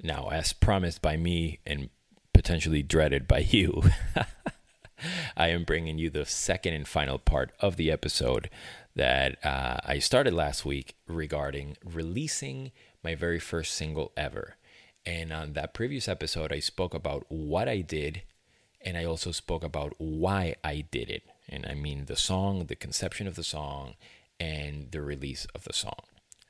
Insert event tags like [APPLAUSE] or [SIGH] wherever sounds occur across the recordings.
Now, as promised by me and potentially dreaded by you, [LAUGHS] I am bringing you the second and final part of the episode that uh, I started last week regarding releasing my very first single ever. And on that previous episode, I spoke about what I did and I also spoke about why I did it. And I mean the song, the conception of the song, and the release of the song.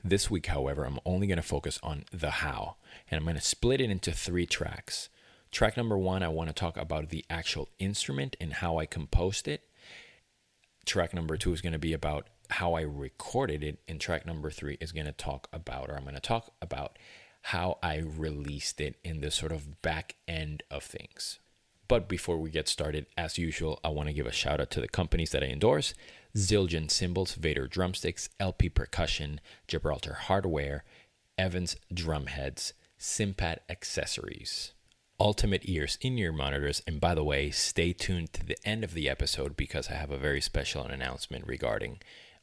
This week, however, I'm only going to focus on the how, and I'm going to split it into three tracks. Track number one, I want to talk about the actual instrument and how I composed it. Track number two is going to be about how I recorded it. And track number three is going to talk about, or I'm going to talk about how I released it in the sort of back end of things. But before we get started, as usual, I want to give a shout out to the companies that I endorse Zildjian Cymbals, Vater Drumsticks, LP Percussion, Gibraltar Hardware, Evans Drumheads, Cympad Accessories, Ultimate Ears in ear monitors. And by the way, stay tuned to the end of the episode because I have a very special announcement regarding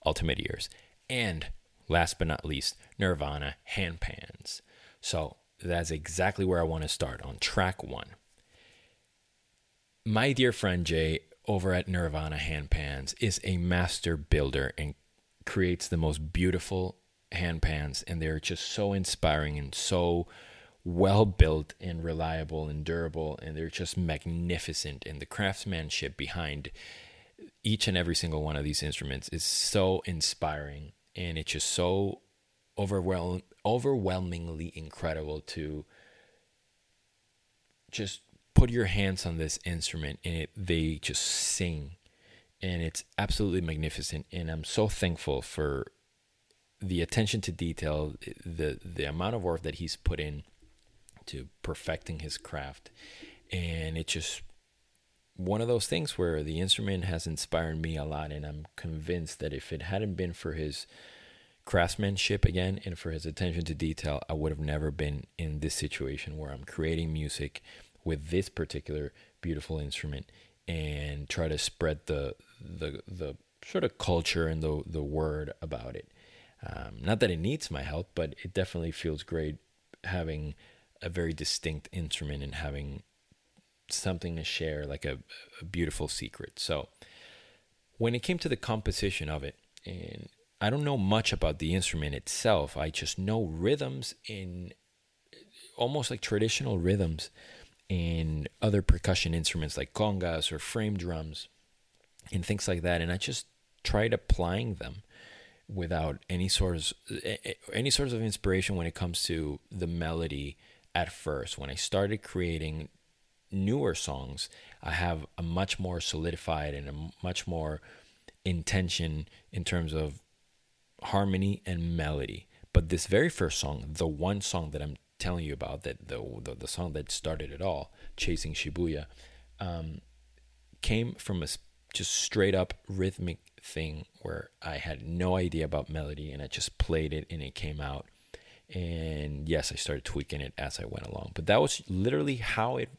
Ultimate Ears. And last but not least, Nirvana Handpans. So that's exactly where I want to start on track one my dear friend Jay over at Nirvana Handpans is a master builder and creates the most beautiful handpans, and they're just so inspiring and so well built and reliable and durable, and they're just magnificent. And the craftsmanship behind each and every single one of these instruments is so inspiring, and it's just so overwhelm- overwhelmingly incredible to just put your hands on this instrument and it, they just sing. And it's absolutely magnificent. And i'm so thankful for the attention to detail the the amount of work that he's put in to perfecting his craft. And it's just one of those things where the instrument has inspired me a lot. And i'm convinced that if it hadn't been for his craftsmanship again and for his attention to detail i would have never been in this situation where i'm creating music with this particular beautiful instrument and try to spread the the the sort of culture and the the word about it. Um, not that it needs my help, but it definitely feels great having a very distinct instrument and having something to share, like a, a beautiful secret. So when it came to the composition of it, and I don't know much about the instrument itself, I just know rhythms in almost like traditional rhythms and other percussion instruments like congas or frame drums and things like that. And I just tried applying them without any sorts any sorts of inspiration when it comes to the melody at first. When I started creating newer songs, I have a much more solidified and a much more intention in terms of harmony and melody. But this very first song, the one song that I'm telling you about that the the, the song that started it all, "Chasing Shibuya," um, came from a just straight up rhythmic thing where I had no idea about melody and I just played it and it came out. And yes, I started tweaking it as I went along, but that was literally how it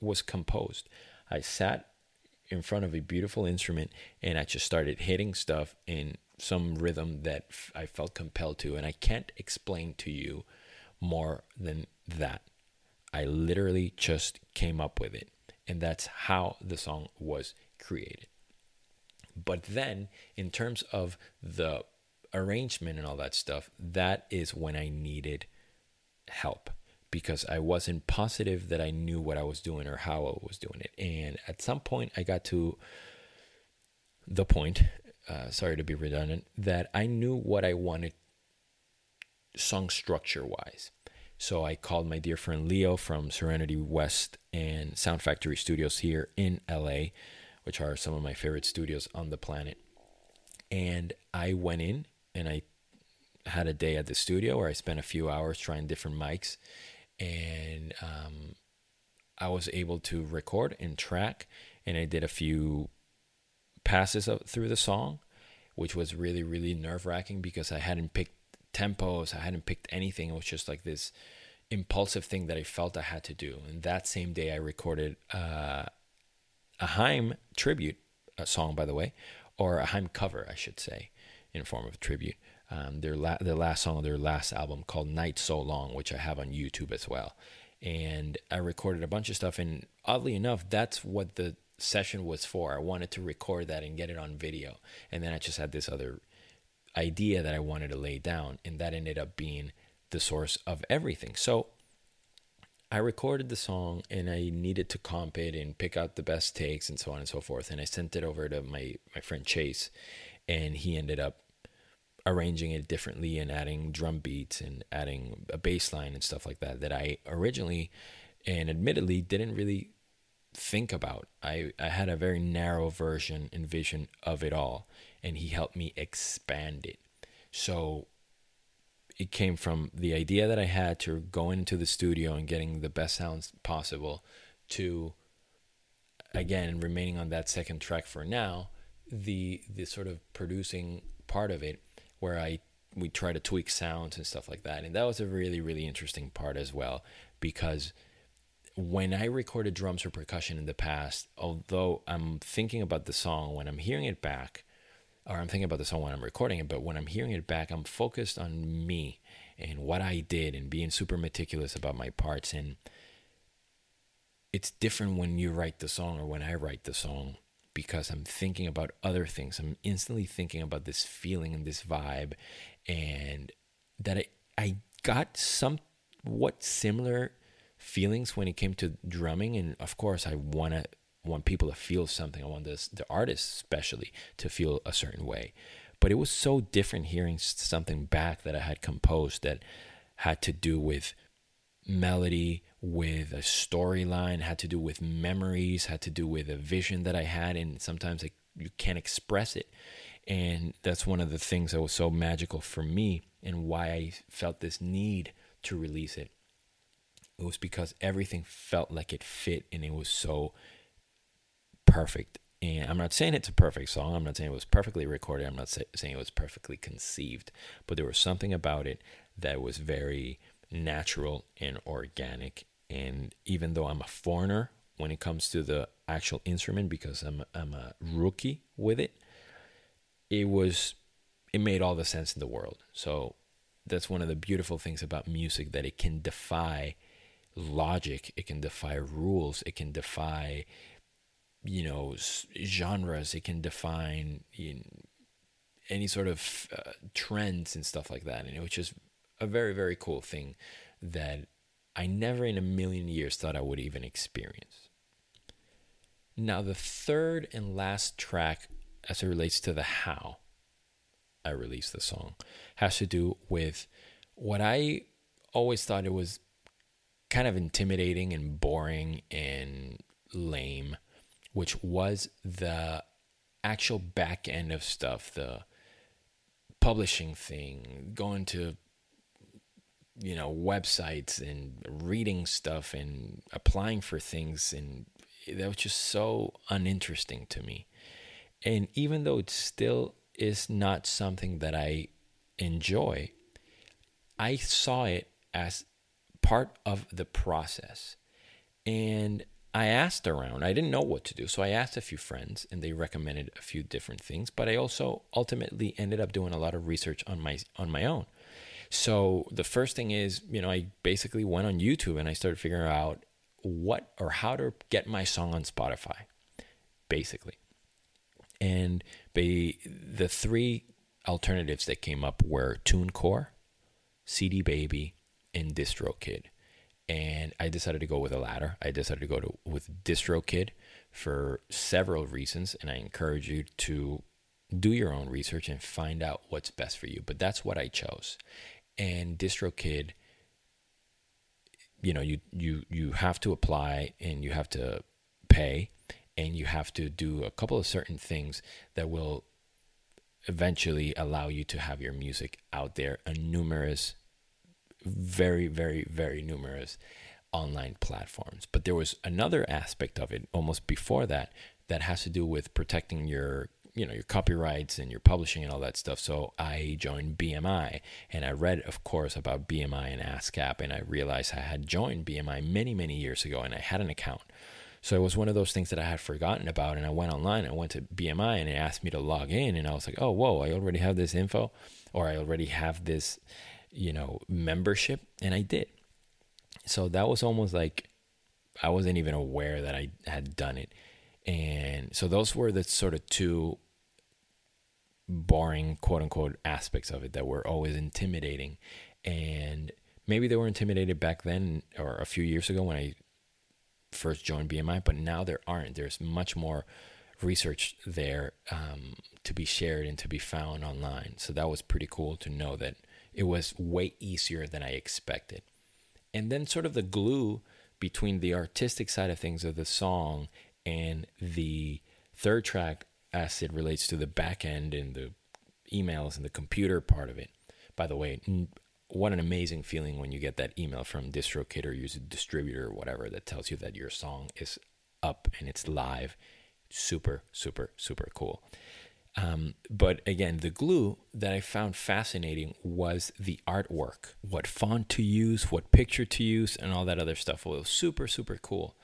was composed. I sat in front of a beautiful instrument and I just started hitting stuff in some rhythm that I felt compelled to. And I can't explain to you more than that. I literally just came up with it. And that's how the song was created. But then, in terms of the arrangement and all that stuff, that is when I needed help because I wasn't positive that I knew what I was doing or how I was doing it. And at some point, I got to the point, uh, sorry to be redundant, that I knew what I wanted song structure wise. So I called my dear friend Leo from Serenity West and Sound Factory Studios here in LA, which are some of my favorite studios on the planet. And I went in and I had a day at the studio where I spent a few hours trying different mics. And um, I was able to record and track, and I did a few passes of, through the song, which was really, really nerve wracking because I hadn't picked tempos, I hadn't picked anything. It was just like this impulsive thing that I felt I had to do. And that same day, I recorded uh, a Haim tribute a song, by the way, or a Haim cover, I should say, in form of a tribute. Um, their la- last song their last album called "Night So Long," which I have on YouTube as well. And I recorded a bunch of stuff, and oddly enough, that's what the session was for. I wanted to record that and get it on video, and then I just had this other idea that I wanted to lay down, and that ended up being the source of everything. So I recorded the song and I needed to comp it and pick out the best takes and so on and so forth. And I sent it over to my, my friend Chase, and he ended up arranging it differently and adding drum beats and adding a bass line and stuff like that that I originally and admittedly didn't really think about. I, I had a very narrow version and vision of it all, and he helped me expand it. So it came from the idea that I had to go into the studio and getting the best sounds possible to again remaining on that second track for now the the sort of producing part of it where I we try to tweak sounds and stuff like that and that was a really really interesting part as well because when I recorded drums or percussion in the past although I'm thinking about the song when I'm hearing it back or I'm thinking about the song when I'm recording it, but when I'm hearing it back, I'm focused on me and what I did and being super meticulous about my parts. And it's different when you write the song or when I write the song because I'm thinking about other things. I'm instantly thinking about this feeling and this vibe, and that I, I got somewhat similar feelings when it came to drumming. And of course, I want to want people to feel something. I want this, the artist especially to feel a certain way. But it was so different hearing something back that I had composed that had to do with melody, with a storyline, had to do with memories, had to do with a vision that I had, and sometimes I, you can't express it. And that's one of the things that was so magical for me and why I felt this need to release it. It was because everything felt like it fit and it was so perfect. And I'm not saying it's a perfect song. I'm not saying it was perfectly recorded. I'm not say, saying it was perfectly conceived. But there was something about it that was very natural and organic. And even though I'm a foreigner when it comes to the actual instrument, because I'm I'm a rookie with it, it was it made all the sense in the world. So that's one of the beautiful things about music that it can defy logic, it can defy rules, it can defy you know genres it can define you know, any sort of uh, trends and stuff like that and it was just a very very cool thing that i never in a million years thought i would even experience. Now the third and last track as it relates to the how i released the song has to do with what i always thought it was kind of intimidating and boring and lame which was the actual back end of stuff, the publishing thing, going to you know websites and reading stuff and applying for things and that was just so uninteresting to me. And even though it still is not something that I enjoy, I saw it as part of the process. And I asked around. I didn't know what to do. So I asked a few friends and they recommended a few different things, but I also ultimately ended up doing a lot of research on my on my own. So the first thing is, you know, I basically went on YouTube and I started figuring out what or how to get my song on Spotify, basically. And they, the three alternatives that came up were TuneCore, CD Baby, and DistroKid and I decided to go with the latter. I decided to go to with DistroKid for several reasons, and I encourage you to do your own research and find out what's best for you. But that's what I chose, and DistroKid. You know, you you you have to apply and you have to pay, and you have to do a couple of certain things that will eventually allow you to have your music out there on numerous very, very, very numerous online platforms. But there was another aspect of it almost before that that has to do with protecting your you know your copyrights and your publishing and all that stuff. So I joined BMI and I read, of course, about BMI and ASCAP, and I realized I had joined BMI many many years ago, and I had an account. So it was one of those things that I had forgotten about, and I went online. I went to BMI, and it asked me to log in, and I was like, "Oh, whoa! I already have this info, or I already have this, you know, membership," and I did. So that was almost like I wasn't even aware that I had done it. And so those were the sort of two boring quote unquote aspects of it that were always intimidating. And maybe they were intimidated back then or a few years ago when I first joined BMI, but now there aren't. There's much more research there um, to be shared and to be found online. So that was pretty cool to know that it was way easier than I expected. And then, sort of, the glue between the artistic side of things of the song and the third track as it relates to the back end and the emails and the computer part of it. By the way, what an amazing feeling when you get that email from DistroKid or use a distributor or whatever that tells you that your song is up and it's live. Super, super, super cool. Um, but again, the glue that I found fascinating was the artwork, what font to use, what picture to use, and all that other stuff. Well, it was super, super cool.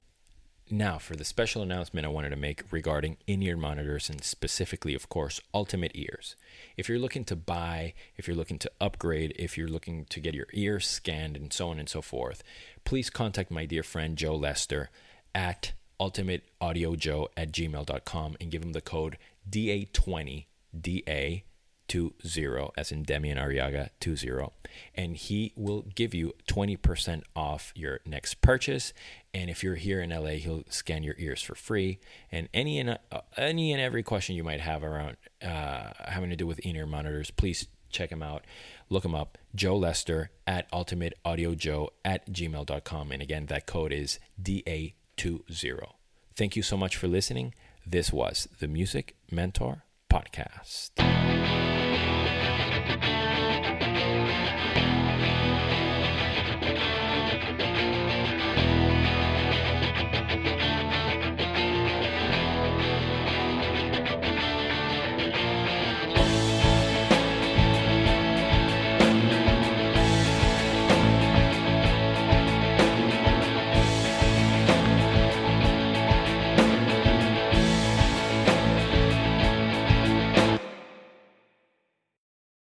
Now, for the special announcement I wanted to make regarding in ear monitors and specifically, of course, Ultimate Ears. If you're looking to buy, if you're looking to upgrade, if you're looking to get your ears scanned, and so on and so forth, please contact my dear friend Joe Lester at ultimateaudiojoe at gmail.com and give him the code DA20, DA 20, as in Demian Arriaga 20. And he will give you 20% off your next purchase. And if you're here in LA, he'll scan your ears for free. And any and, uh, any and every question you might have around uh, having to do with in-ear monitors, please check him out. Look him up, Joe Lester at ultimateaudiojoe at gmail.com. And again, that code is DA20. Thank you so much for listening. This was the Music Mentor Podcast.